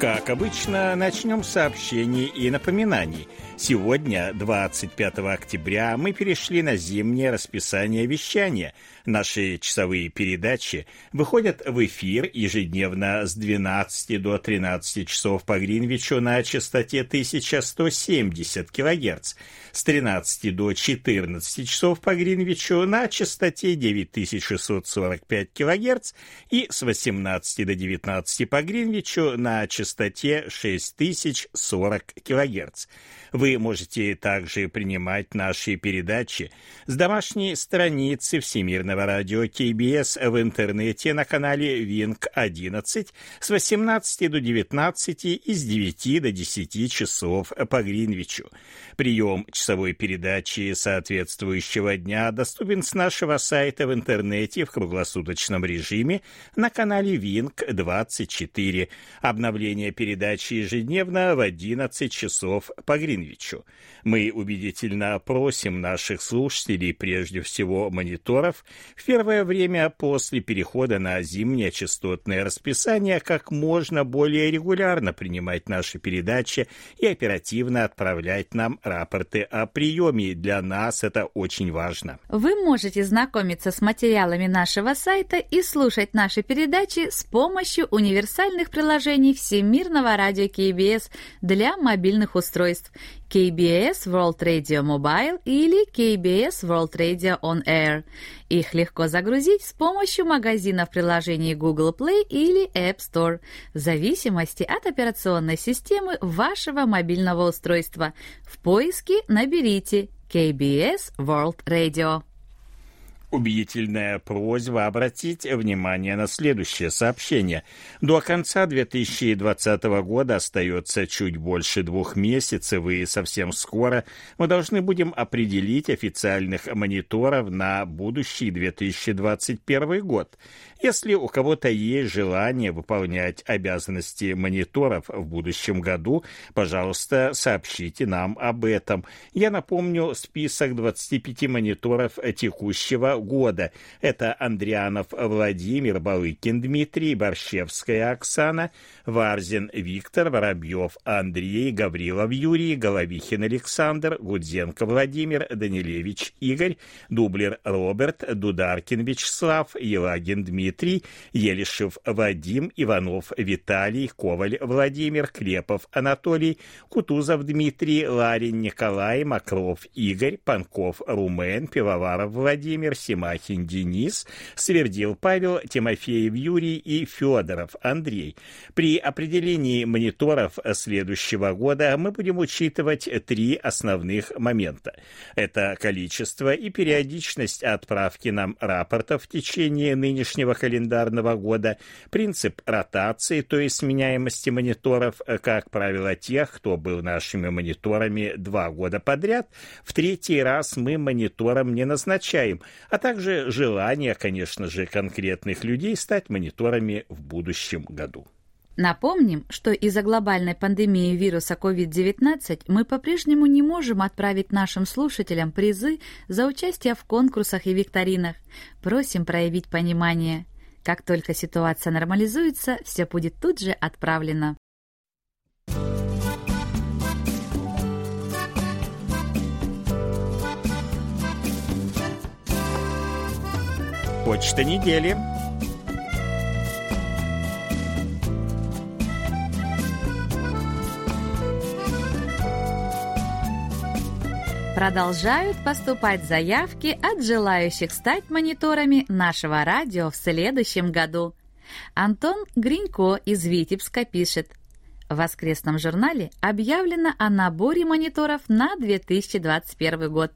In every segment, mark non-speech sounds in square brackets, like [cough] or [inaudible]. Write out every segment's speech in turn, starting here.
Как обычно, начнем с сообщений и напоминаний. Сегодня, 25 октября, мы перешли на зимнее расписание вещания. Наши часовые передачи выходят в эфир ежедневно с 12 до 13 часов по Гринвичу на частоте 1170 кГц, с 13 до 14 часов по Гринвичу на частоте 9645 кГц и с 18 до 19 по Гринвичу на частоте 6040 кГц. Вы можете также принимать наши передачи с домашней страницы Всемирного радио КБС в интернете на канале Винк 11 с 18 до 19 и с 9 до 10 часов по Гринвичу. Прием часовой передачи соответствующего дня доступен с нашего сайта в интернете в круглосуточном режиме на канале Винк 24. Обновление передачи ежедневно в 11 часов по Гринвичу. Мы убедительно просим наших слушателей, прежде всего мониторов, в первое время после перехода на зимнее частотное расписание как можно более регулярно принимать наши передачи и оперативно отправлять нам рапорты о приеме. Для нас это очень важно. Вы можете знакомиться с материалами нашего сайта и слушать наши передачи с помощью универсальных приложений Всемирного радио КБС для мобильных устройств KBS World Radio Mobile или KBS World Radio On Air. Их легко загрузить с помощью магазинов приложений Google Play или App Store в зависимости от операционной системы вашего мобильного устройства. В поиске наберите KBS World Radio убедительная просьба обратить внимание на следующее сообщение. До конца 2020 года остается чуть больше двух месяцев, и совсем скоро мы должны будем определить официальных мониторов на будущий 2021 год. Если у кого-то есть желание выполнять обязанности мониторов в будущем году, пожалуйста, сообщите нам об этом. Я напомню список 25 мониторов текущего года. Это Андрианов Владимир, Балыкин Дмитрий, Борщевская Оксана, Варзин Виктор, Воробьев Андрей, Гаврилов Юрий, Головихин Александр, Гудзенко Владимир, Данилевич Игорь, Дублер Роберт, Дударкин Вячеслав, Елагин Дмитрий, Елишев Вадим, Иванов Виталий, Коваль Владимир, Клепов Анатолий, Кутузов Дмитрий, Ларин Николай, Макров Игорь, Панков Румен, Пивоваров Владимир, Симахин Денис, Свердил Павел, Тимофеев Юрий и Федоров Андрей. При определении мониторов следующего года мы будем учитывать три основных момента. Это количество и периодичность отправки нам рапортов в течение нынешнего календарного года, принцип ротации, то есть сменяемости мониторов, как правило, тех, кто был нашими мониторами два года подряд, в третий раз мы монитором не назначаем, а также желание, конечно же, конкретных людей стать мониторами в будущем году. Напомним, что из-за глобальной пандемии вируса COVID-19 мы по-прежнему не можем отправить нашим слушателям призы за участие в конкурсах и викторинах. Просим проявить понимание. Как только ситуация нормализуется, все будет тут же отправлено. Почта недели. Продолжают поступать заявки от желающих стать мониторами нашего радио в следующем году. Антон Гринько из Витебска пишет. В воскресном журнале объявлено о наборе мониторов на 2021 год.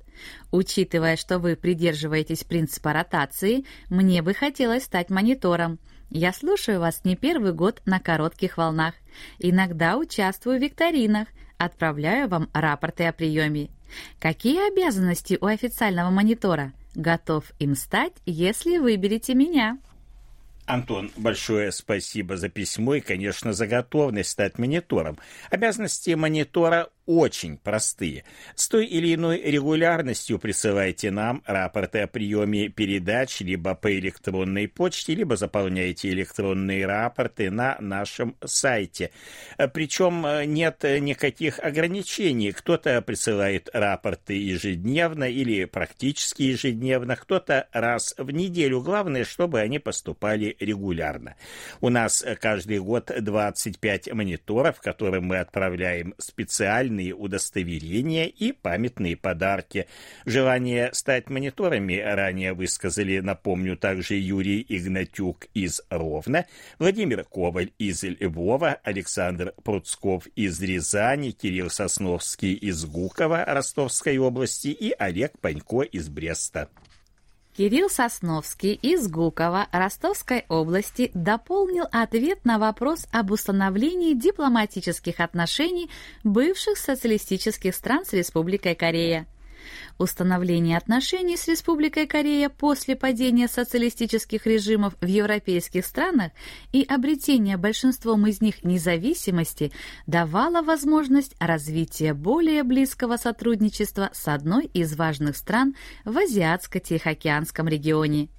Учитывая, что вы придерживаетесь принципа ротации, мне бы хотелось стать монитором. Я слушаю вас не первый год на коротких волнах. Иногда участвую в викторинах, Отправляю вам рапорты о приеме. Какие обязанности у официального монитора? Готов им стать, если выберете меня. Антон, большое спасибо за письмо и, конечно, за готовность стать монитором. Обязанности монитора очень простые. С той или иной регулярностью присылайте нам рапорты о приеме передач либо по электронной почте, либо заполняйте электронные рапорты на нашем сайте. Причем э, нет никаких ограничений. Кто-то присылает рапорты ежедневно или практически ежедневно, кто-то раз в неделю. Главное, чтобы они поступали регулярно. У нас каждый год 25 мониторов, которым мы отправляем специально специальные удостоверения и памятные подарки. Желание стать мониторами ранее высказали, напомню, также Юрий Игнатюк из Ровно, Владимир Коваль из Львова, Александр Пруцков из Рязани, Кирилл Сосновский из Гукова Ростовской области и Олег Панько из Бреста. Кирилл Сосновский из Гукова Ростовской области дополнил ответ на вопрос об установлении дипломатических отношений бывших социалистических стран с Республикой Корея. Установление отношений с Республикой Корея после падения социалистических режимов в европейских странах и обретения большинством из них независимости давало возможность развития более близкого сотрудничества с одной из важных стран в Азиатско-Тихоокеанском регионе.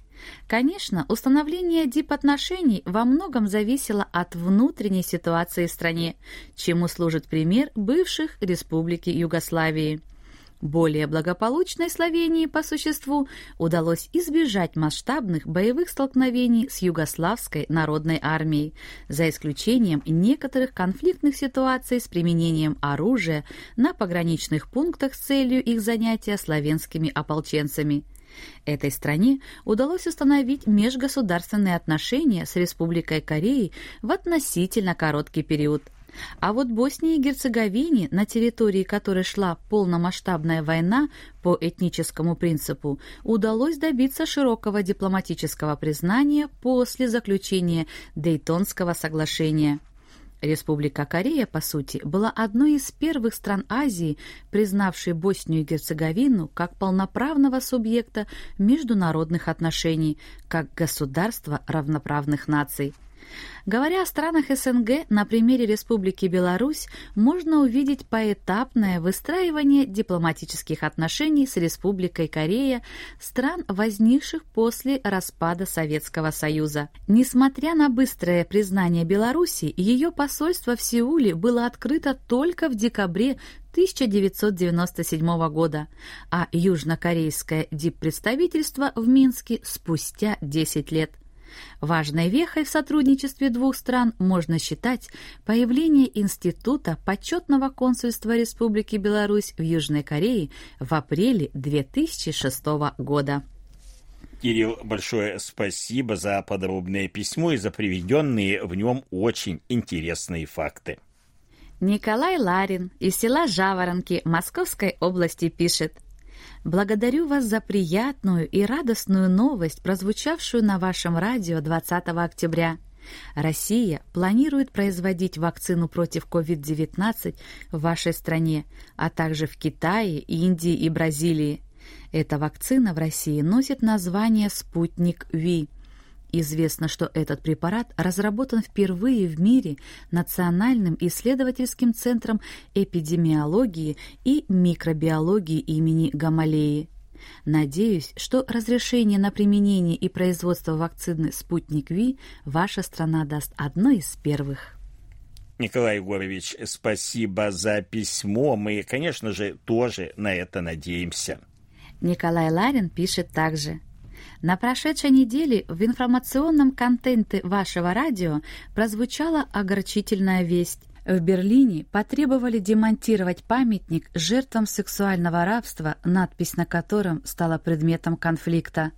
Конечно, установление дипотношений во многом зависело от внутренней ситуации в стране, чему служит пример бывших республики Югославии – более благополучной Словении по существу удалось избежать масштабных боевых столкновений с Югославской народной армией, за исключением некоторых конфликтных ситуаций с применением оружия на пограничных пунктах с целью их занятия славянскими ополченцами. Этой стране удалось установить межгосударственные отношения с Республикой Кореи в относительно короткий период – а вот Боснии и Герцеговине, на территории которой шла полномасштабная война по этническому принципу, удалось добиться широкого дипломатического признания после заключения Дейтонского соглашения. Республика Корея, по сути, была одной из первых стран Азии, признавшей Боснию и Герцеговину как полноправного субъекта международных отношений, как государства равноправных наций. Говоря о странах СНГ, на примере Республики Беларусь можно увидеть поэтапное выстраивание дипломатических отношений с Республикой Корея, стран, возникших после распада Советского Союза. Несмотря на быстрое признание Беларуси, ее посольство в Сеуле было открыто только в декабре 1997 года, а южнокорейское диппредставительство в Минске спустя 10 лет – Важной вехой в сотрудничестве двух стран можно считать появление Института почетного консульства Республики Беларусь в Южной Корее в апреле 2006 года. Кирилл, большое спасибо за подробное письмо и за приведенные в нем очень интересные факты. Николай Ларин из села Жаворонки Московской области пишет – Благодарю вас за приятную и радостную новость, прозвучавшую на вашем радио 20 октября. Россия планирует производить вакцину против COVID-19 в вашей стране, а также в Китае, Индии и Бразилии. Эта вакцина в России носит название «Спутник Ви». Известно, что этот препарат разработан впервые в мире Национальным исследовательским центром эпидемиологии и микробиологии имени Гамалеи. Надеюсь, что разрешение на применение и производство вакцины «Спутник Ви» ваша страна даст одной из первых. Николай Егорович, спасибо за письмо. Мы, конечно же, тоже на это надеемся. Николай Ларин пишет также. На прошедшей неделе в информационном контенте вашего радио прозвучала огорчительная весть. В Берлине потребовали демонтировать памятник жертвам сексуального рабства, надпись на котором стала предметом конфликта.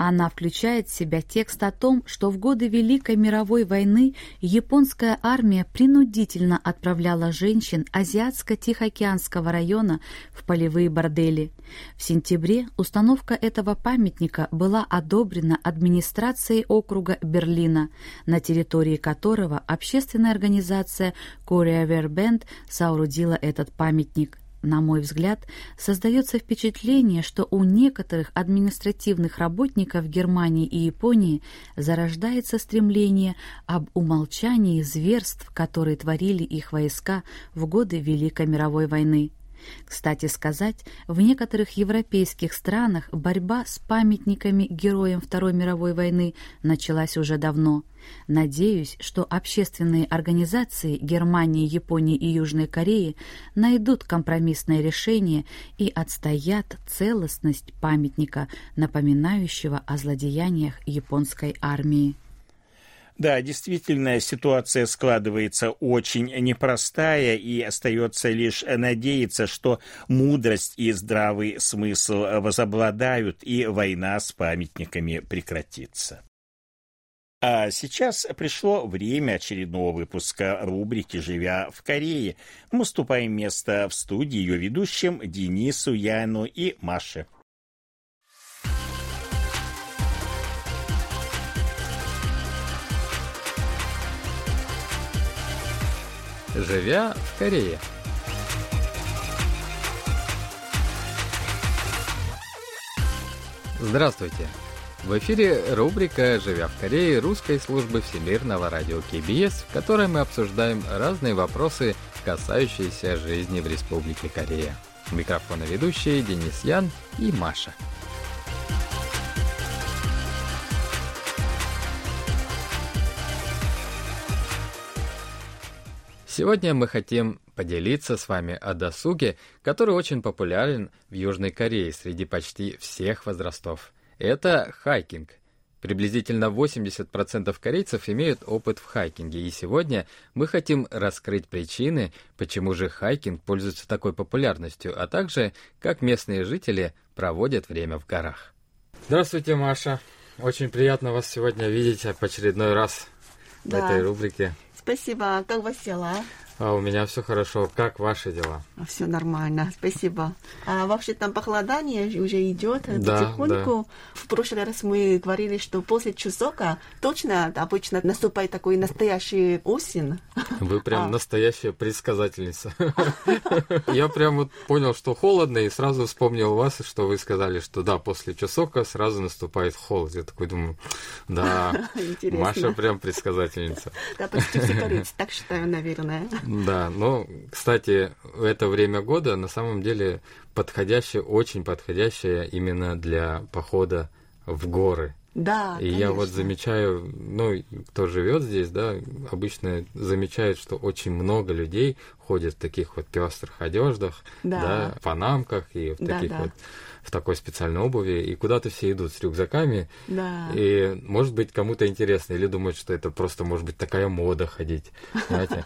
Она включает в себя текст о том, что в годы Великой мировой войны японская армия принудительно отправляла женщин Азиатско-Тихоокеанского района в полевые бордели. В сентябре установка этого памятника была одобрена администрацией округа Берлина, на территории которого общественная организация Korea Verband соорудила этот памятник на мой взгляд, создается впечатление, что у некоторых административных работников Германии и Японии зарождается стремление об умолчании зверств, которые творили их войска в годы Великой мировой войны. Кстати сказать, в некоторых европейских странах борьба с памятниками героям Второй мировой войны началась уже давно. Надеюсь, что общественные организации Германии, Японии и Южной Кореи найдут компромиссное решение и отстоят целостность памятника, напоминающего о злодеяниях японской армии. Да, действительно, ситуация складывается очень непростая, и остается лишь надеяться, что мудрость и здравый смысл возобладают, и война с памятниками прекратится. А сейчас пришло время очередного выпуска рубрики «Живя в Корее». Мы уступаем место в студии ее ведущим Денису, Яну и Маше. Живя в Корее. Здравствуйте! В эфире рубрика «Живя в Корее» русской службы Всемирного радио КБС, в которой мы обсуждаем разные вопросы, касающиеся жизни в Республике Корея. Микрофона ведущие Денис Ян и Маша. Сегодня мы хотим поделиться с вами о досуге, который очень популярен в Южной Корее среди почти всех возрастов. Это хайкинг. Приблизительно 80% корейцев имеют опыт в хайкинге, и сегодня мы хотим раскрыть причины, почему же хайкинг пользуется такой популярностью, а также как местные жители проводят время в горах. Здравствуйте, Маша. Очень приятно вас сегодня видеть в очередной раз да. в этой рубрике. Спасибо. Как вас дела? А у меня все хорошо. Как ваши дела? Все нормально, [laughs] спасибо. А вообще там похолодание уже идет да, потихоньку. Да. В прошлый раз мы говорили, что после Чусока точно обычно наступает такой настоящий осень. Вы прям [laughs] а. настоящая предсказательница. [laughs] Я прям вот понял, что холодно, и сразу вспомнил вас, что вы сказали, что да, после Чусока сразу наступает холод. Я такой думаю, да, Маша прям предсказательница. Да, почти все корейцы так считаю, наверное. Да, но, кстати, это время года на самом деле подходящее, очень подходящее именно для похода в горы. Да, И конечно. я вот замечаю, ну, кто живет здесь, да, обычно замечает, что очень много людей ходят в таких вот пестрых одеждах, да, да панамках и в да, таких да. вот в такой специальной обуви, и куда-то все идут с рюкзаками. Да. И, может быть, кому-то интересно, или думают, что это просто, может быть, такая мода ходить, знаете.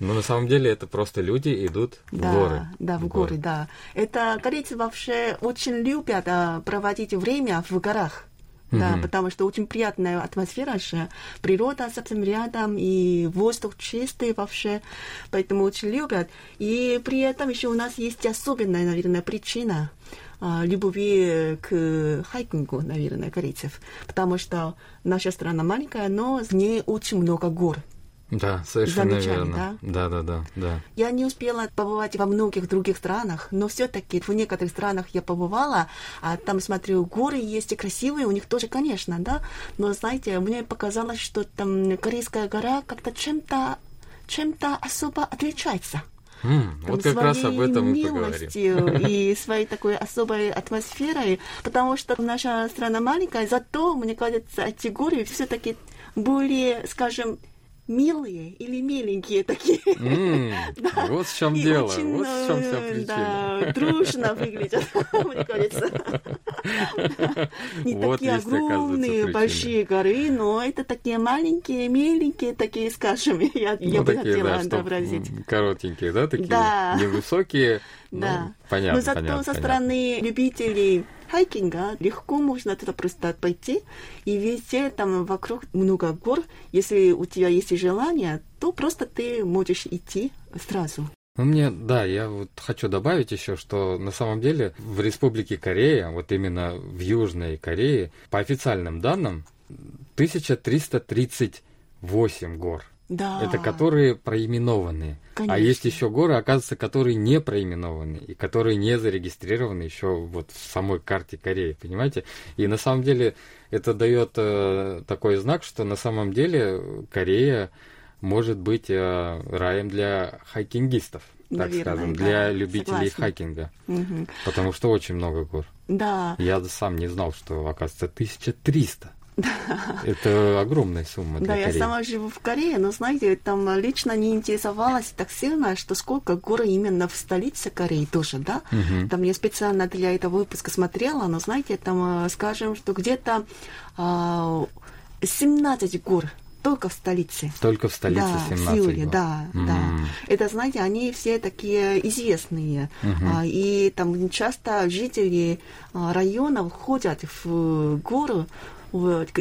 Но на самом деле это просто люди идут в да, горы. Да, в, в горы, горы, да. Это корейцы вообще очень любят а, проводить время в горах. Да, mm-hmm. потому что очень приятная атмосфера же, природа совсем рядом, и воздух чистый вообще, поэтому очень любят. И при этом еще у нас есть особенная, наверное, причина а, любви к хайкингу, наверное, корейцев, потому что наша страна маленькая, но в ней очень много гор. Да, совершенно верно. Да? да, да, да, да. Я не успела побывать во многих других странах, но все-таки в некоторых странах я побывала, а там смотрю, горы есть и красивые, у них тоже, конечно, да. Но знаете, мне показалось, что там Корейская гора как-то чем-то чем-то особо отличается. Mm, вот как раз об этом мы поговорим. и [laughs] своей такой особой атмосферой, потому что наша страна маленькая, зато, мне кажется, эти горы все-таки более, скажем, милые или миленькие такие. Mm, [laughs] да. Вот в чем и дело, очень, вот в чем вся э, причина. Да, дружно выглядят, [laughs] мне кажется. Не вот такие огромные, большие горы, но это такие маленькие, миленькие, такие, скажем, [laughs] я, ну, я бы такие, хотела да, отобразить. Коротенькие, да, такие? Да. Невысокие, да. Ну, понятно, Но зато понятно, со стороны любителей хайкинга легко можно туда просто пойти, и везде там вокруг много гор. Если у тебя есть желание, то просто ты можешь идти сразу. Ну, мне, да, я вот хочу добавить еще, что на самом деле в Республике Корея, вот именно в Южной Корее, по официальным данным, 1338 гор. Да. Это которые проименованные. Конечно. А есть еще горы, оказывается, которые не проименованы и которые не зарегистрированы еще вот в самой карте Кореи, понимаете? И на самом деле это дает э, такой знак, что на самом деле Корея может быть э, раем для хайкингистов, так Наверное, скажем, да, для любителей согласна. хайкинга. Мгм. Потому что очень много гор. Да. Я сам не знал, что, оказывается, 1300. Это огромная сумма для Да, я Кореи. сама живу в Корее, но, знаете, там лично не интересовалась так сильно, что сколько гор именно в столице Кореи тоже, да? Мгм. Там я специально для этого выпуска смотрела, но, знаете, там, э, скажем, что где-то а, 17 гор только в столице. Только в столице да, 17 в Сеуле, да, М. да. Это, знаете, они все такие известные. А, и там часто жители а, районов ходят в горы,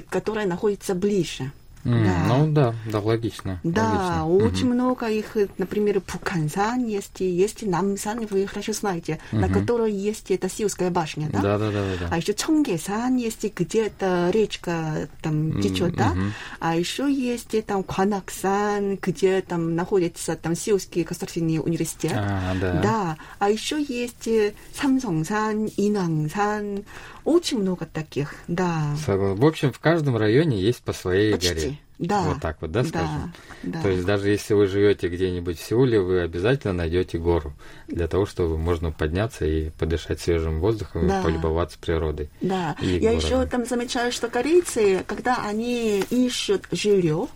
которая находится ближе. М, Да. Ну да, да, логично. Да, логично. очень Мгм. много их, например, Пукансан есть, есть Намсан, вы хорошо знаете, на Мгм. которой есть эта Сиуская башня, да? Да, да, да, да. А еще Чонгесан есть, где эта речка там течет, да? мгм. А еще есть там Кванаксан, где там находится там Сеульский государственный университет. А, да. Да, а еще есть э, Самсонсан, Инангсан, очень много таких, да. В общем, в каждом районе есть по своей Почти, горе. да. Вот так вот, да, скажем? да. То есть даже если вы живете где-нибудь в Сеуле, вы обязательно найдете гору для того, чтобы можно подняться и подышать свежим воздухом Да. и полюбоваться природой. Да, и я городом. еще там замечаю, что корейцы, когда они ищут жилье,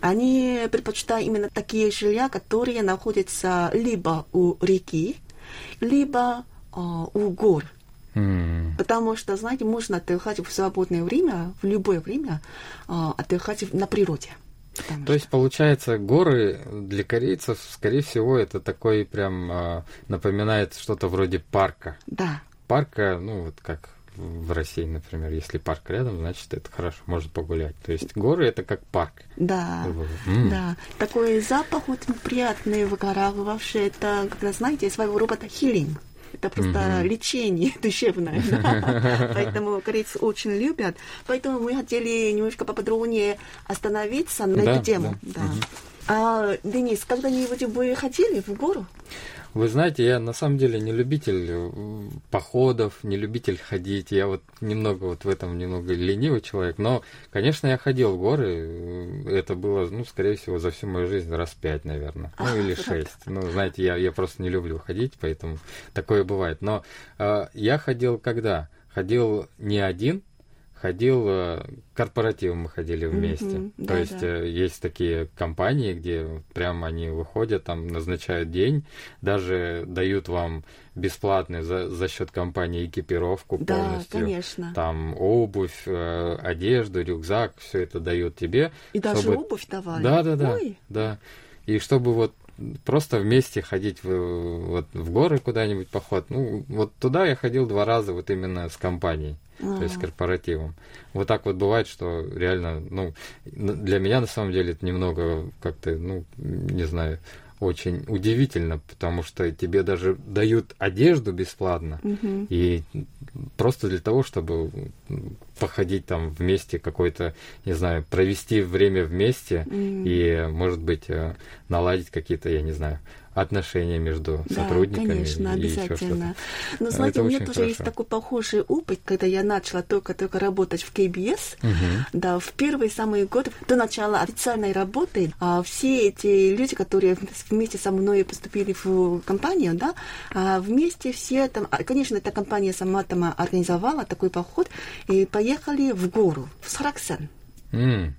они предпочитают именно такие жилья, которые находятся либо у реки, либо э, у гор. М, Потому что, знаете, можно отдыхать в свободное время, в любое время, э, отдыхать на природе. Потому То есть, получается, горы для корейцев, скорее всего, это такой прям а, напоминает что-то вроде парка. Да, Парка, ну вот как в России, например, если парк рядом, значит это хорошо, может погулять. То есть горы это как парк. да. М. Да, такой запах очень приятный в горах. Вообще, это, когда, знаете, своего рода хилинг. Это просто Мгм. лечение [laughs] душевное. да. [laughs] Поэтому корейцы очень любят. Поэтому мы хотели немножко поподробнее остановиться на Да, эту тему. да. Да. А, Денис, когда-нибудь вы ходили в гору? Вы знаете, я на самом деле не любитель э, походов, не любитель ходить. Я вот немного вот в этом немного ленивый человек. Но, конечно, я ходил в горы. э, Это было, ну, скорее всего, за всю мою жизнь раз пять, наверное. Ну, или шесть. Ну, знаете, я, я просто не люблю ходить, поэтому такое бывает. Но э, я ходил когда? Ходил не один, ходил э, корпоративом мы ходили вместе. Мгм, То да-да. есть э, есть такие компании, где прямо они выходят, там назначают день, даже дают вам бесплатный за, за счет компании экипировку Да, полностью. конечно. Там обувь, э, одежду, рюкзак, все это дают тебе. И даже чтобы- обувь давали. Да, да, да, Ой. да. И чтобы вот просто вместе ходить в, вот, в горы куда-нибудь поход. Ну, вот туда я ходил два раза вот именно с компанией, то есть с А. корпоративом. Вот так вот бывает, что реально, ну, для меня на самом деле это немного как-то, ну, не знаю, очень удивительно, потому что тебе даже дают одежду бесплатно. Мгм. И просто для того, чтобы походить там вместе какой-то, не знаю, провести время вместе М. и, может быть, э, наладить какие-то, я не знаю, отношения между Да, сотрудниками. конечно, и обязательно. что-то. Но знаете, Это у меня тоже есть хорошо. такой похожий опыт, когда я начала только-только работать в КБС. Мгм. Да, в первые самые годы, до начала официальной работы, а, все эти люди, которые вместе со мной поступили в компанию, да, а, вместе все там, а, конечно, эта компания сама там организовала такой поход, и поехали в гору, в Сараксан.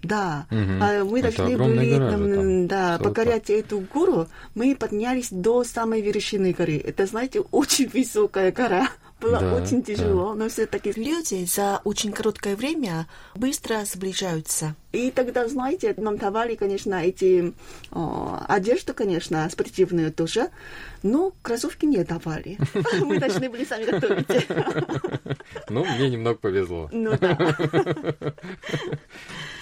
Да. А мы Это должны огромная были гора там, там, да, Султан. покорять эту гору. Мы поднялись до самой вершины горы. Это, знаете, очень высокая гора. Было Да, очень да. тяжело, но все-таки Люди за очень короткое время быстро сближаются. И тогда, знаете, нам давали, конечно, эти о, одежду, конечно, спортивную тоже, но кроссовки не давали. [laughs] Мы должны были сами готовить. [laughs] Ну, мне немного повезло. Ну да. [laughs]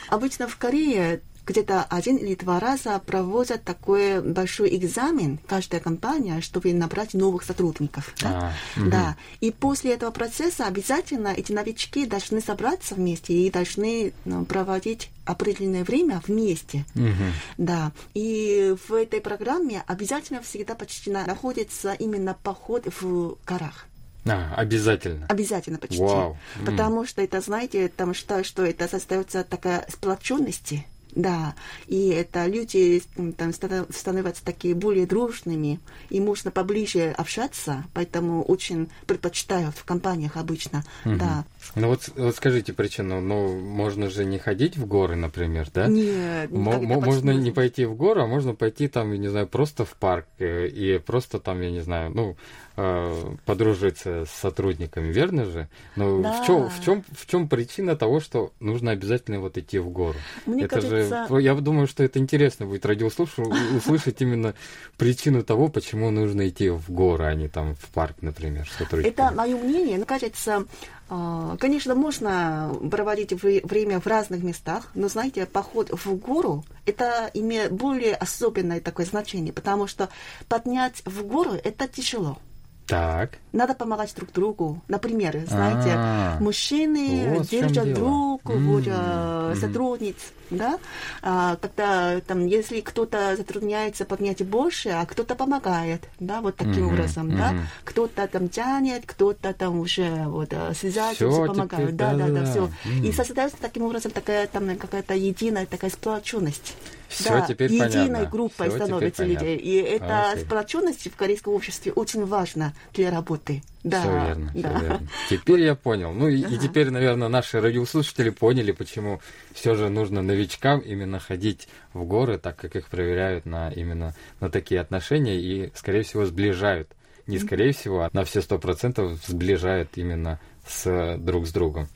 Обычно в Корее где-то один или два раза проводят такой большой экзамен, каждая компания, чтобы набрать новых сотрудников. Да? А, мгм. да. И после этого процесса обязательно эти новички должны собраться вместе и должны ну, проводить определенное время вместе. Мгм. Да, и в этой программе обязательно всегда почти на- находится именно поход в горах. А, обязательно. Обязательно почти. Вау. Потому что это, знаете, там считаю, что это создается такая сплоченности. Да, и это люди м, там ста- становятся такие более дружными, и можно поближе общаться, поэтому очень предпочитают в компаниях обычно, да. Ну вот, вот скажите причину, ну можно же не ходить в горы, например, да? Нет, почти можно не пойти в гору, а можно пойти там, я не знаю, просто в парк э, и просто там, я не знаю, ну, подружиться с сотрудниками, верно же? Но Да. в чем в чем в чем причина того, что нужно обязательно вот идти в гору? Мне это кажется- же, я думаю, что это интересно будет радиослушателю услышать именно причину того, почему нужно идти в горы, а не там в парк, например, сотрудниками. Это мое мнение. Мне кажется, а, конечно, можно проводить вре- время в разных местах, но, знаете, поход в гору, это имеет более особенное такое значение, потому что поднять в гору – это тяжело. Так. Надо помогать друг другу. Например, знаете, А, мужчины вот держат друг мгм. сотрудниц, да? А, когда там, если кто-то затрудняется поднять больше, а кто-то помогает, да, вот таким Мгм, образом, да? мгм. Кто-то там тянет, кто-то там уже вот а, связать, все помогают, да, да, да, да-да-да. все. И создается таким образом такая там какая-то единая такая сплоченность. Всё да, теперь единой понятно. группой теперь становятся понятно. людей. И эта Окей. сплоченность в корейском обществе очень важна для работы. Да, Все верно, да. верно. Теперь я понял. Ну и, и теперь, наверное, наши радиослушатели поняли, почему все же нужно новичкам именно ходить в горы, так как их проверяют на именно на такие отношения и, скорее всего, сближают. Не скорее всего, а на все сто процентов сближают именно с друг с другом.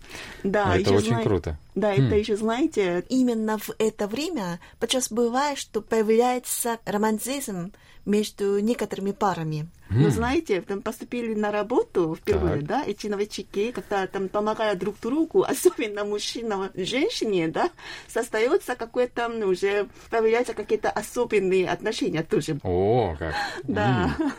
Да, это очень знае- круто. Да, М. это еще, знаете, Именно в это время подчас бывает, что появляется романтизм между некоторыми парами. ну, знаете, там поступили на работу впервые, Так. да, эти новички, когда там помогают друг другу, [laughs] особенно мужчина женщине, да, создается какое-то, ну, уже появляются какие-то особенные отношения тоже. О, как. Да, М,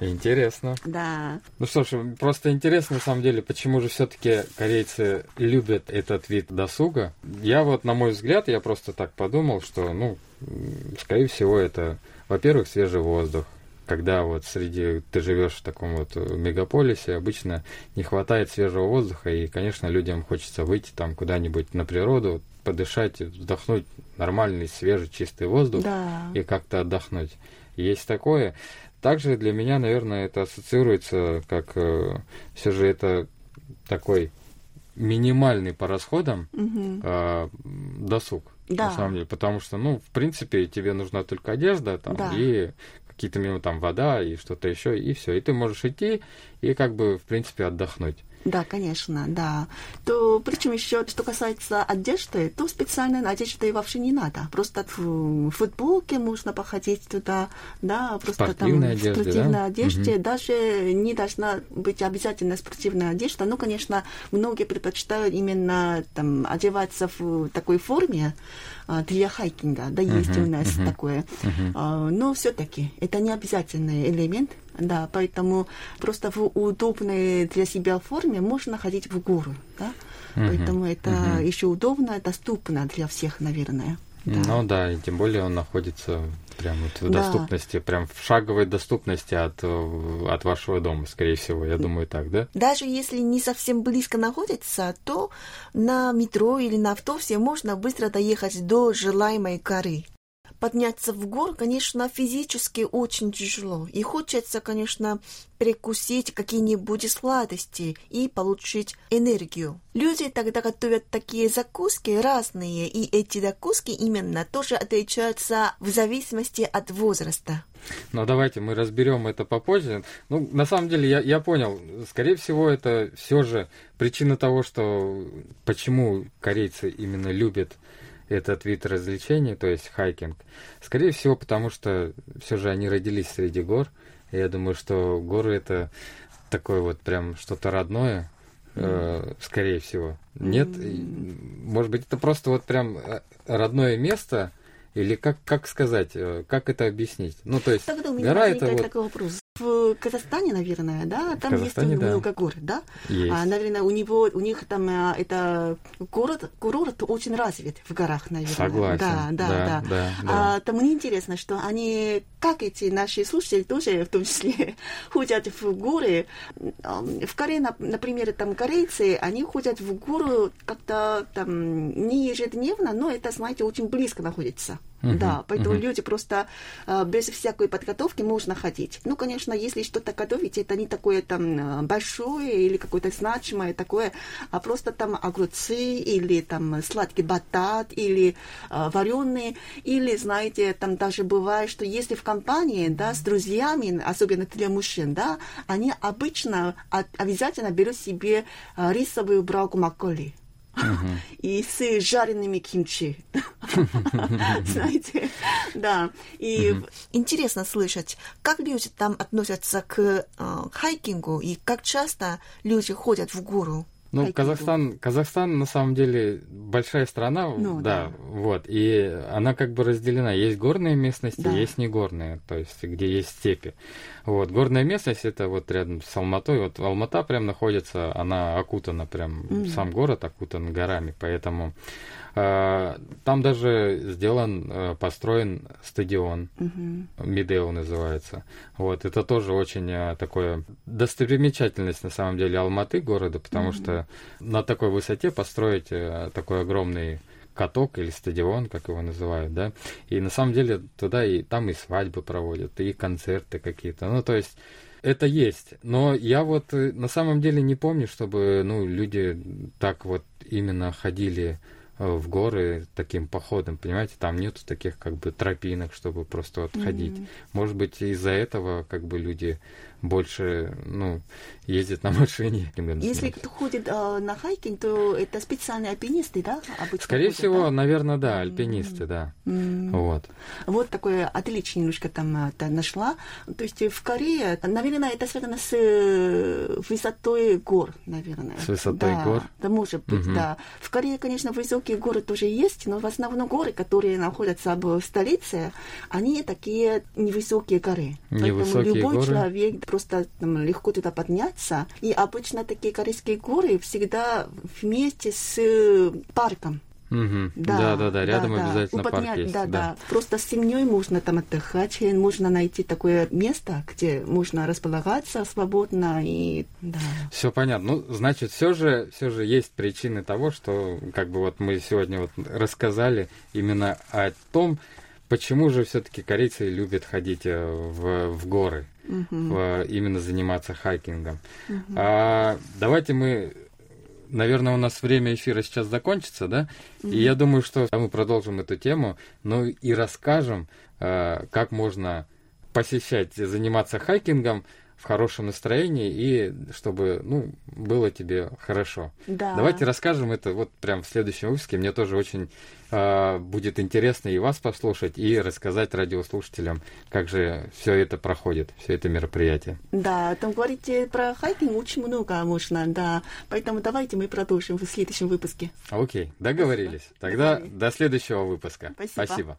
Интересно. да. Ну что ж, просто интересно на самом деле, почему же все-таки корейцы любят этот вид досуга. Я вот, на мой взгляд, я просто так подумал, что, ну, скорее всего, это, во-первых, свежий воздух. Когда вот среди ты живешь в таком вот э, мегаполисе, обычно не хватает свежего воздуха, и, конечно, людям хочется выйти там куда-нибудь на природу, подышать, вдохнуть нормальный, свежий, чистый воздух Да. и как-то отдохнуть. Есть такое. Также для меня, наверное, это ассоциируется как все же это такой минимальный по расходам Мгм. э, досуг. Да. На самом деле. Потому что, ну, в принципе, тебе нужна только одежда там, Да. и какие-то мимо там вода и что-то еще, и все. И ты можешь идти и как бы, в принципе, отдохнуть. Да, конечно, да. То, причем еще, что касается одежды, то специальной одежды вообще не надо. Просто в футболке можно походить туда, да, просто спортивной там одежде, в спортивной да? одежде. Мгм. Даже не должна быть обязательно спортивная одежда. Ну, конечно, многие предпочитают именно там одеваться в такой форме а, для хайкинга. Да, есть Мгм, у нас мгм. такое. А, Но все-таки это не обязательный элемент, да, поэтому просто в удобной для себя форме можно ходить в горы, да, Мгм, поэтому это мгм. еще удобно, доступно для всех, наверное. Да. Ну да, и тем более он находится прям вот в Да. доступности, прям в шаговой доступности от, от вашего дома, скорее всего, я думаю так, да? Даже если не совсем близко находится, то на метро или на автобусе можно быстро доехать до желаемой горы. Подняться в гору, конечно, физически очень тяжело. И хочется, конечно, перекусить какие-нибудь сладости и получить энергию. Люди тогда готовят такие закуски разные, и эти закуски именно тоже отличаются в зависимости от возраста. Ну, давайте мы разберем это попозже. Ну, на самом деле, я, я понял, скорее всего, это все же причина того, что почему корейцы именно любят этот вид развлечений, то есть хайкинг. Скорее всего, потому что все же они родились среди гор. И я думаю, что горы это такое вот прям что-то родное, э, скорее всего. Нет, может быть, это просто вот прям э, родное место, или как, как сказать, э, как это объяснить? Ну, то есть, Тогда у меня гора это вот... такой вопрос. В Казахстане, наверное, да, там Казахстане, есть да. много гор, да? Есть. А, наверное, у него, у них там а, это город, курорт очень развит в горах, наверное. Согласен. Да, да, Да, да. да, А, то мне интересно, что они, как эти наши слушатели тоже, в том числе, [laughs] ходят в горы. В Корее, нап- например, там корейцы, они ходят в гору как-то там не ежедневно, но это, знаете, очень близко находится. Мгм, Да, поэтому мгм. люди просто а, без всякой подготовки можно ходить. Ну, конечно, если что-то готовить, это не такое там а, большое или какое-то значимое такое, а просто там огурцы или там сладкий батат или вареные, или, знаете, там даже бывает, что если в компании, да, с друзьями, особенно для мужчин, да, они обычно а- обязательно берут себе а, рисовую брауку макколи и с жареными кимчи. [laughs] Знаете, да. И Интересно слышать, как люди там относятся к э, хайкингу и как часто люди ходят в гору. Ну. Казахстан, Казахстан на самом деле большая страна, Ну, да, да. вот, и она как бы разделена. Есть горные местности, Да. есть негорные, то есть где есть степи. Вот, горная местность это вот рядом с Алматой, вот Алмата прям находится, она окутана прям, сам город окутан горами, поэтому э, там даже сделан, э, построен стадион, Медео называется. Вот, это тоже очень э, такое достопримечательность на самом деле Алматы города, потому что на такой высоте построить э, такой огромный каток или стадион, как его называют, да, и на самом деле туда и там и свадьбы проводят, и концерты какие-то, ну, то есть это есть, но я вот э, на самом деле не помню, чтобы, ну, люди так вот именно ходили э, в горы таким походом, понимаете, там нету таких как бы тропинок, чтобы просто вот ходить. Может быть, из-за этого как бы люди больше, ну, ездят на машине. [laughs] если кто ходит а, на хайкинг, то это специальные альпинисты, да? Обычно Скорее ходят, всего, да? наверное, да, альпинисты, да. Вот. Вот такое отличие немножко там та нашла. То есть в Корее, наверное, это связано с э, высотой гор, наверное. С высотой да, гор? Да, может быть, Мгм. да. В Корее, конечно, высокие горы тоже есть, но в основном горы, которые находятся в столице, они такие невысокие горы. Невысокие Поэтому любой горы? человек просто там, легко туда подняться. И обычно такие корейские горы всегда вместе с э, парком. Мгм. Да, да, да, рядом да. обязательно Ну, парк есть. Да, да. да. Просто с семьей можно там отдыхать, и можно найти такое место, где можно располагаться свободно и да. Все понятно. Ну, значит, все же, все же есть причины того, что, как бы вот мы сегодня вот рассказали именно о том, почему же все-таки корейцы любят ходить э, в, в горы, в- именно заниматься хайкингом. А, давайте мы, наверное, у нас время эфира сейчас закончится, да? И я думаю, что мы продолжим эту тему, ну и расскажем, э, как можно посещать, заниматься хайкингом в хорошем настроении и чтобы, ну, было тебе хорошо. Да. Давайте расскажем это вот прям в следующем выпуске. Мне тоже очень э, будет интересно и вас послушать, и рассказать радиослушателям, как же все это проходит, все это мероприятие. Да, там говорите про хайкинг очень много можно, да. Поэтому давайте мы продолжим в следующем выпуске. Окей, договорились. Тогда Договорились. до следующего выпуска. Спасибо. Спасибо.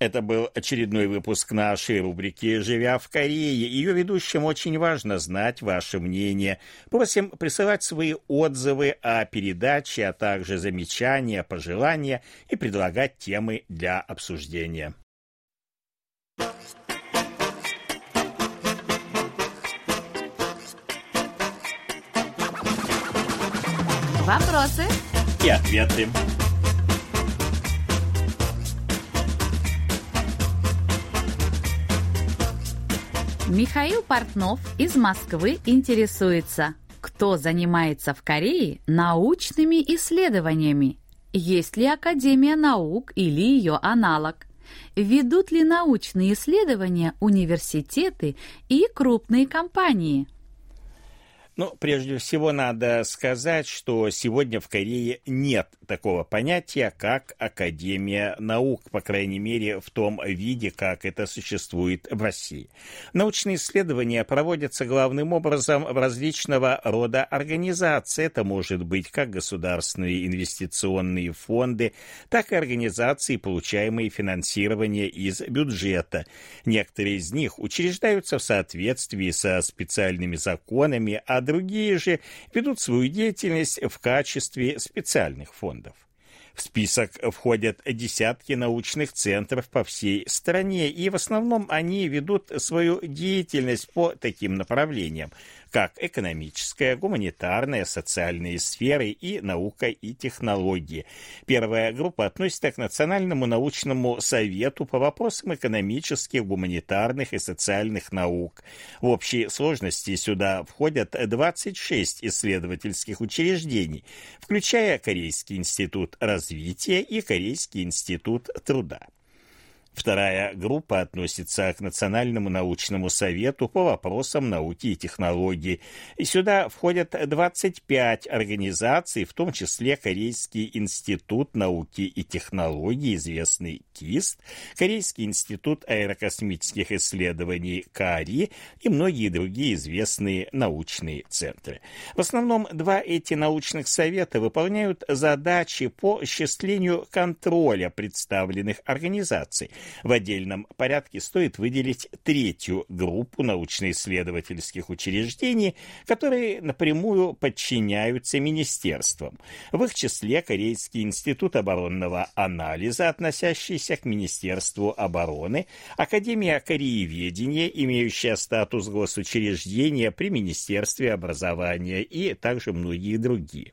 Это был очередной выпуск нашей рубрики «Живя в Корее». Ее ведущим очень важно знать ваше мнение. Просим присылать свои отзывы о передаче, а также замечания, пожелания и предлагать темы для обсуждения. Вопросы и ответы. Михаил Портнов из Москвы интересуется, кто занимается в Корее научными исследованиями? Есть ли Академия наук или ее аналог? Ведут ли научные исследования университеты и крупные компании? Ну, прежде всего надо сказать, что сегодня в Корее нет такого понятия, как Академия наук, по крайней мере, в том виде, как это существует в России. Научные исследования проводятся главным образом в различного рода организации. Это может быть как государственные инвестиционные фонды, так и организации, получаемые финансирование из бюджета. Некоторые из них учреждаются в соответствии со специальными законами, а другие же ведут свою деятельность в качестве специальных фондов. В список входят десятки научных центров по всей стране, и в основном они ведут свою деятельность по таким направлениям, как экономическая, гуманитарная, социальные сферы и наука и технологии. Первая группа относится к Национальному научному совету по вопросам экономических, гуманитарных и социальных наук. В общей сложности сюда входят 26 исследовательских учреждений, включая Корейский институт развития и Корейский институт труда. Вторая группа относится к Национальному научному совету по вопросам науки и технологий. И сюда входят 25 организаций, в том числе Корейский институт науки и технологий, известный КИСТ, Корейский институт аэрокосмических исследований КАРИ и многие другие известные научные центры. В основном два эти научных совета выполняют задачи по осуществлению контроля представленных организаций, в отдельном порядке стоит выделить третью группу научно-исследовательских учреждений, которые напрямую подчиняются министерствам. В их числе Корейский институт оборонного анализа, относящийся к Министерству обороны, Академия корееведения, имеющая статус госучреждения при Министерстве образования и также многие другие.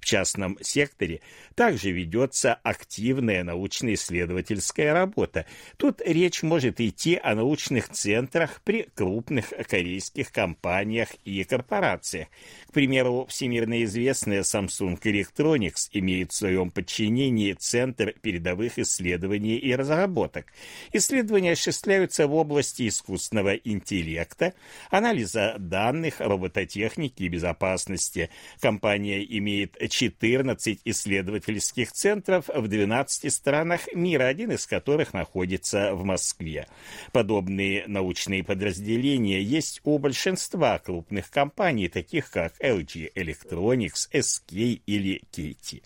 В частном секторе также ведется активная научно-исследовательская работа. Тут речь может идти о научных центрах при крупных корейских компаниях и корпорациях. К примеру, всемирно известная Samsung Electronics имеет в своем подчинении Центр передовых исследований и разработок. Исследования осуществляются в области искусственного интеллекта, анализа данных, робототехники и безопасности. Компания имеет 14 исследовательских центров в 12 странах мира, один из которых находится в Москве. Подобные научные подразделения есть у большинства крупных компаний, таких как LG Electronics, SK или KT.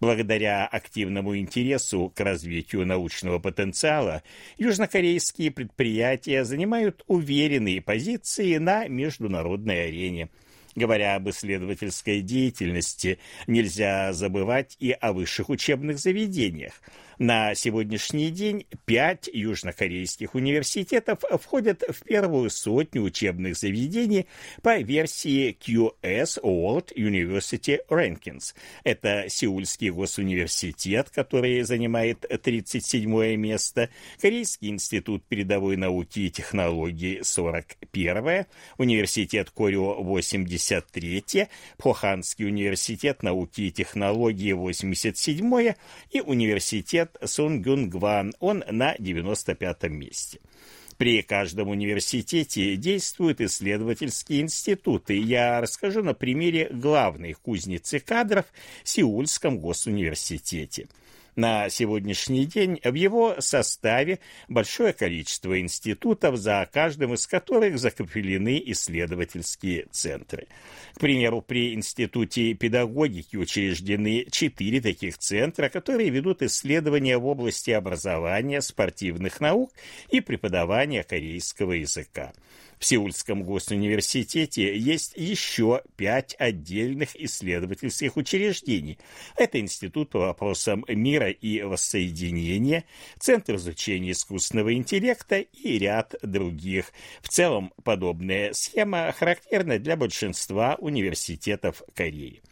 Благодаря активному интересу к развитию научного потенциала, южнокорейские предприятия занимают уверенные позиции на международной арене – Говоря об исследовательской деятельности, нельзя забывать и о высших учебных заведениях. На сегодняшний день пять южнокорейских университетов входят в первую сотню учебных заведений по версии QS World University Rankings. Это Сеульский госуниверситет, который занимает 37 место, Корейский институт передовой науки и технологий 41, университет Корио 83, Пхоханский университет науки и технологий 87 и университет Сунгюнгван, он на 95-м месте. При каждом университете действуют исследовательские институты. Я расскажу на примере главной кузницы кадров – Сеульском госуниверситете. На сегодняшний день в его составе большое количество институтов, за каждым из которых закреплены исследовательские центры. К примеру, при Институте педагогики учреждены четыре таких центра, которые ведут исследования в области образования, спортивных наук и преподавания корейского языка. В Сеульском госуниверситете есть еще пять отдельных исследовательских учреждений. Это Институт по вопросам мира и воссоединения, Центр изучения искусственного интеллекта и ряд других. В целом, подобная схема характерна для большинства университетов Кореи.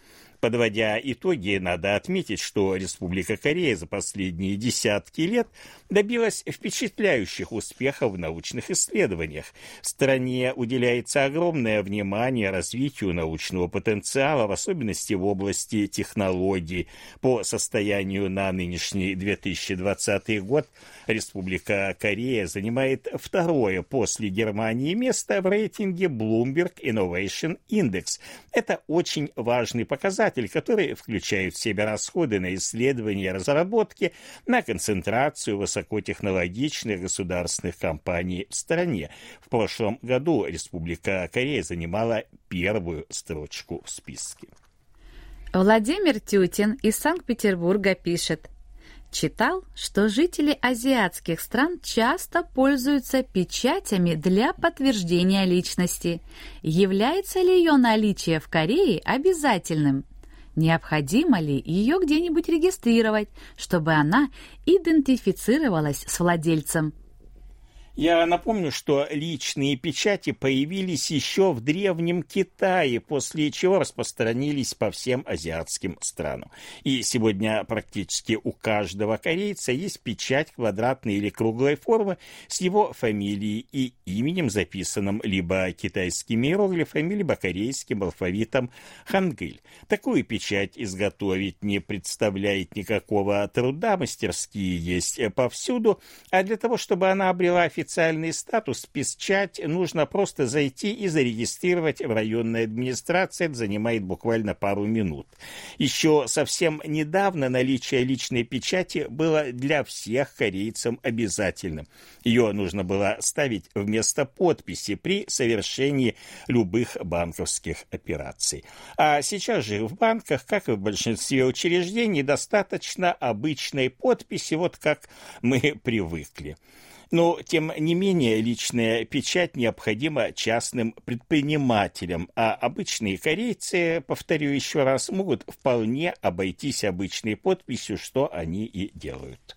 Подводя итоги, надо отметить, что Республика Корея за последние десятки лет добилась впечатляющих успехов в научных исследованиях. В стране уделяется огромное внимание развитию научного потенциала, в особенности в области технологий. По состоянию на нынешний 2020 год Республика Корея занимает второе после Германии место в рейтинге Bloomberg Innovation Index. Это очень важный показатель, показатель, который включает в себя расходы на исследования и разработки, на концентрацию высокотехнологичных государственных компаний в стране. В прошлом году Республика Корея занимала первую строчку в списке. Владимир Тютин из Санкт-Петербурга пишет. Читал, что жители азиатских стран часто пользуются печатями для подтверждения личности. Является ли ее наличие в Корее обязательным? Необходимо ли ее где-нибудь регистрировать, чтобы она идентифицировалась с владельцем? Я напомню, что личные печати появились еще в Древнем Китае, после чего распространились по всем азиатским странам. И сегодня практически у каждого корейца есть печать квадратной или круглой формы с его фамилией и именем, записанным либо китайскими иероглифами, либо корейским алфавитом хангыль. Такую печать изготовить не представляет никакого труда, мастерские есть повсюду, а для того, чтобы она обрела официальный официальный статус печать нужно просто зайти и зарегистрировать в районной администрации. Это занимает буквально пару минут. Еще совсем недавно наличие личной печати было для всех корейцев обязательным. Ее нужно было ставить вместо подписи при совершении любых банковских операций. А сейчас же в банках, как и в большинстве учреждений, достаточно обычной подписи, вот как мы привыкли. Но, тем не менее, личная печать необходима частным предпринимателям, а обычные корейцы, повторю еще раз, могут вполне обойтись обычной подписью, что они и делают.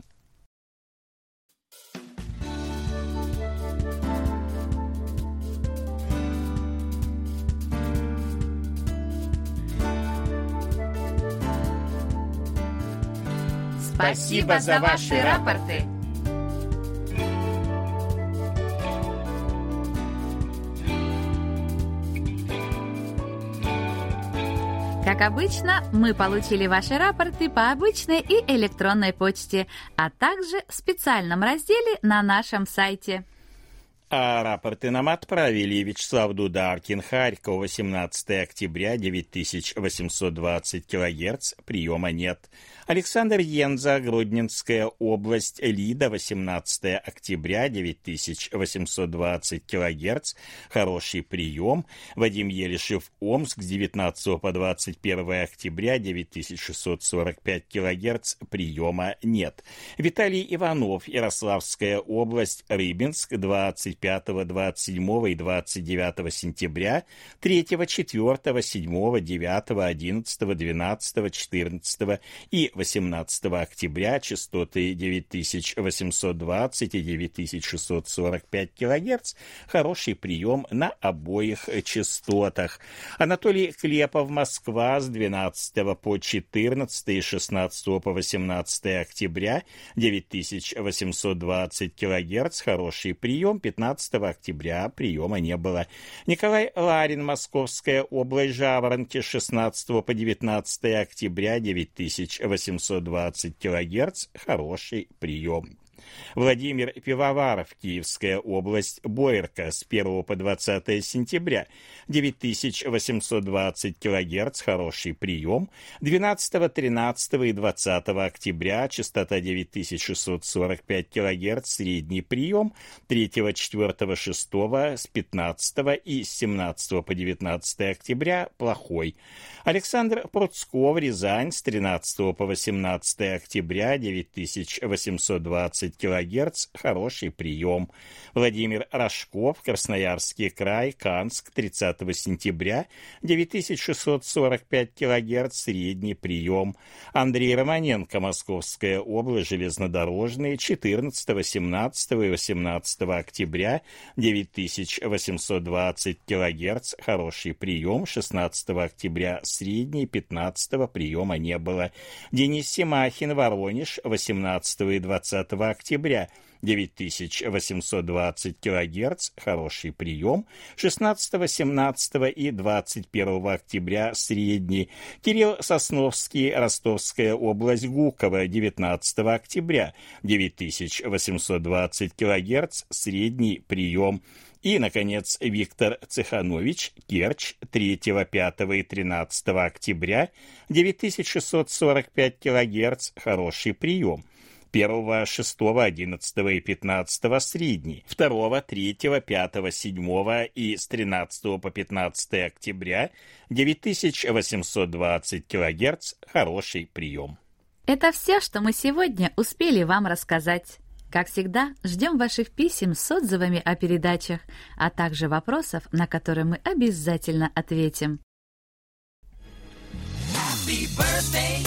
Спасибо за ваши рапорты. Как обычно, мы получили ваши рапорты по обычной и электронной почте, а также в специальном разделе на нашем сайте. А рапорты нам отправили Вячеслав Дударкин, Харьков, 18 октября, 9820 килогерц, приема нет. Александр Енза, Гродненская область, Лида, 18 октября, 9820 килогерц, хороший прием. Вадим Елишев, Омск, с 19 по 21 октября, 9645 килогерц, приема нет. Виталий Иванов, Ярославская область, Рыбинск, 25, 27 и 29 сентября, 3, 4, 7, 9, 11, 12, 14 и 18 октября частоты 9820 и 9645 кГц. Хороший прием на обоих частотах. Анатолий Клепов, Москва, с 12 по 14 и 16 по 18 октября 9820 кГц. Хороший прием. 15 октября приема не было. Николай Ларин, Московская область, Жаворонки, 16 по 19 октября 9820 820 кГц – хороший прием. Владимир Пивоваров, Киевская область, Боярка с 1 по 20 сентября, 9820 кГц, хороший прием, 12, 13 и 20 октября, частота 9645 кГц, средний прием, 3, 4, 6 с 15 и с 17 по 19 октября, плохой. Александр Пруцков, Рязань, с 13 по 18 октября, 9820 кГц, хороший прием. Владимир Рожков, Красноярский край, Канск, 30 сентября, 9645 кГц, средний прием. Андрей Романенко, Московская область, железнодорожный, 14, 17 и 18 октября, 9820 кГц, хороший прием. 16 октября, средний, 15 приема не было. Денис Семахин, Воронеж, 18 и 20 октября, 9820 кГц, хороший прием, 16, 17 и 21 октября средний. Кирилл Сосновский, Ростовская область, Гуково, 19 октября, 9820 кГц, средний прием. И, наконец, Виктор Цеханович, Керчь, 3, 5 и 13 октября, 9645 кГц, хороший прием. 1, 6, 11 и 15 средний, 2, 3, 5, 7 и с 13 по 15 октября 9820 кГц, хороший прием. Это все, что мы сегодня успели вам рассказать. Как всегда, ждем ваших писем с отзывами о передачах, а также вопросов, на которые мы обязательно ответим. Happy birthday,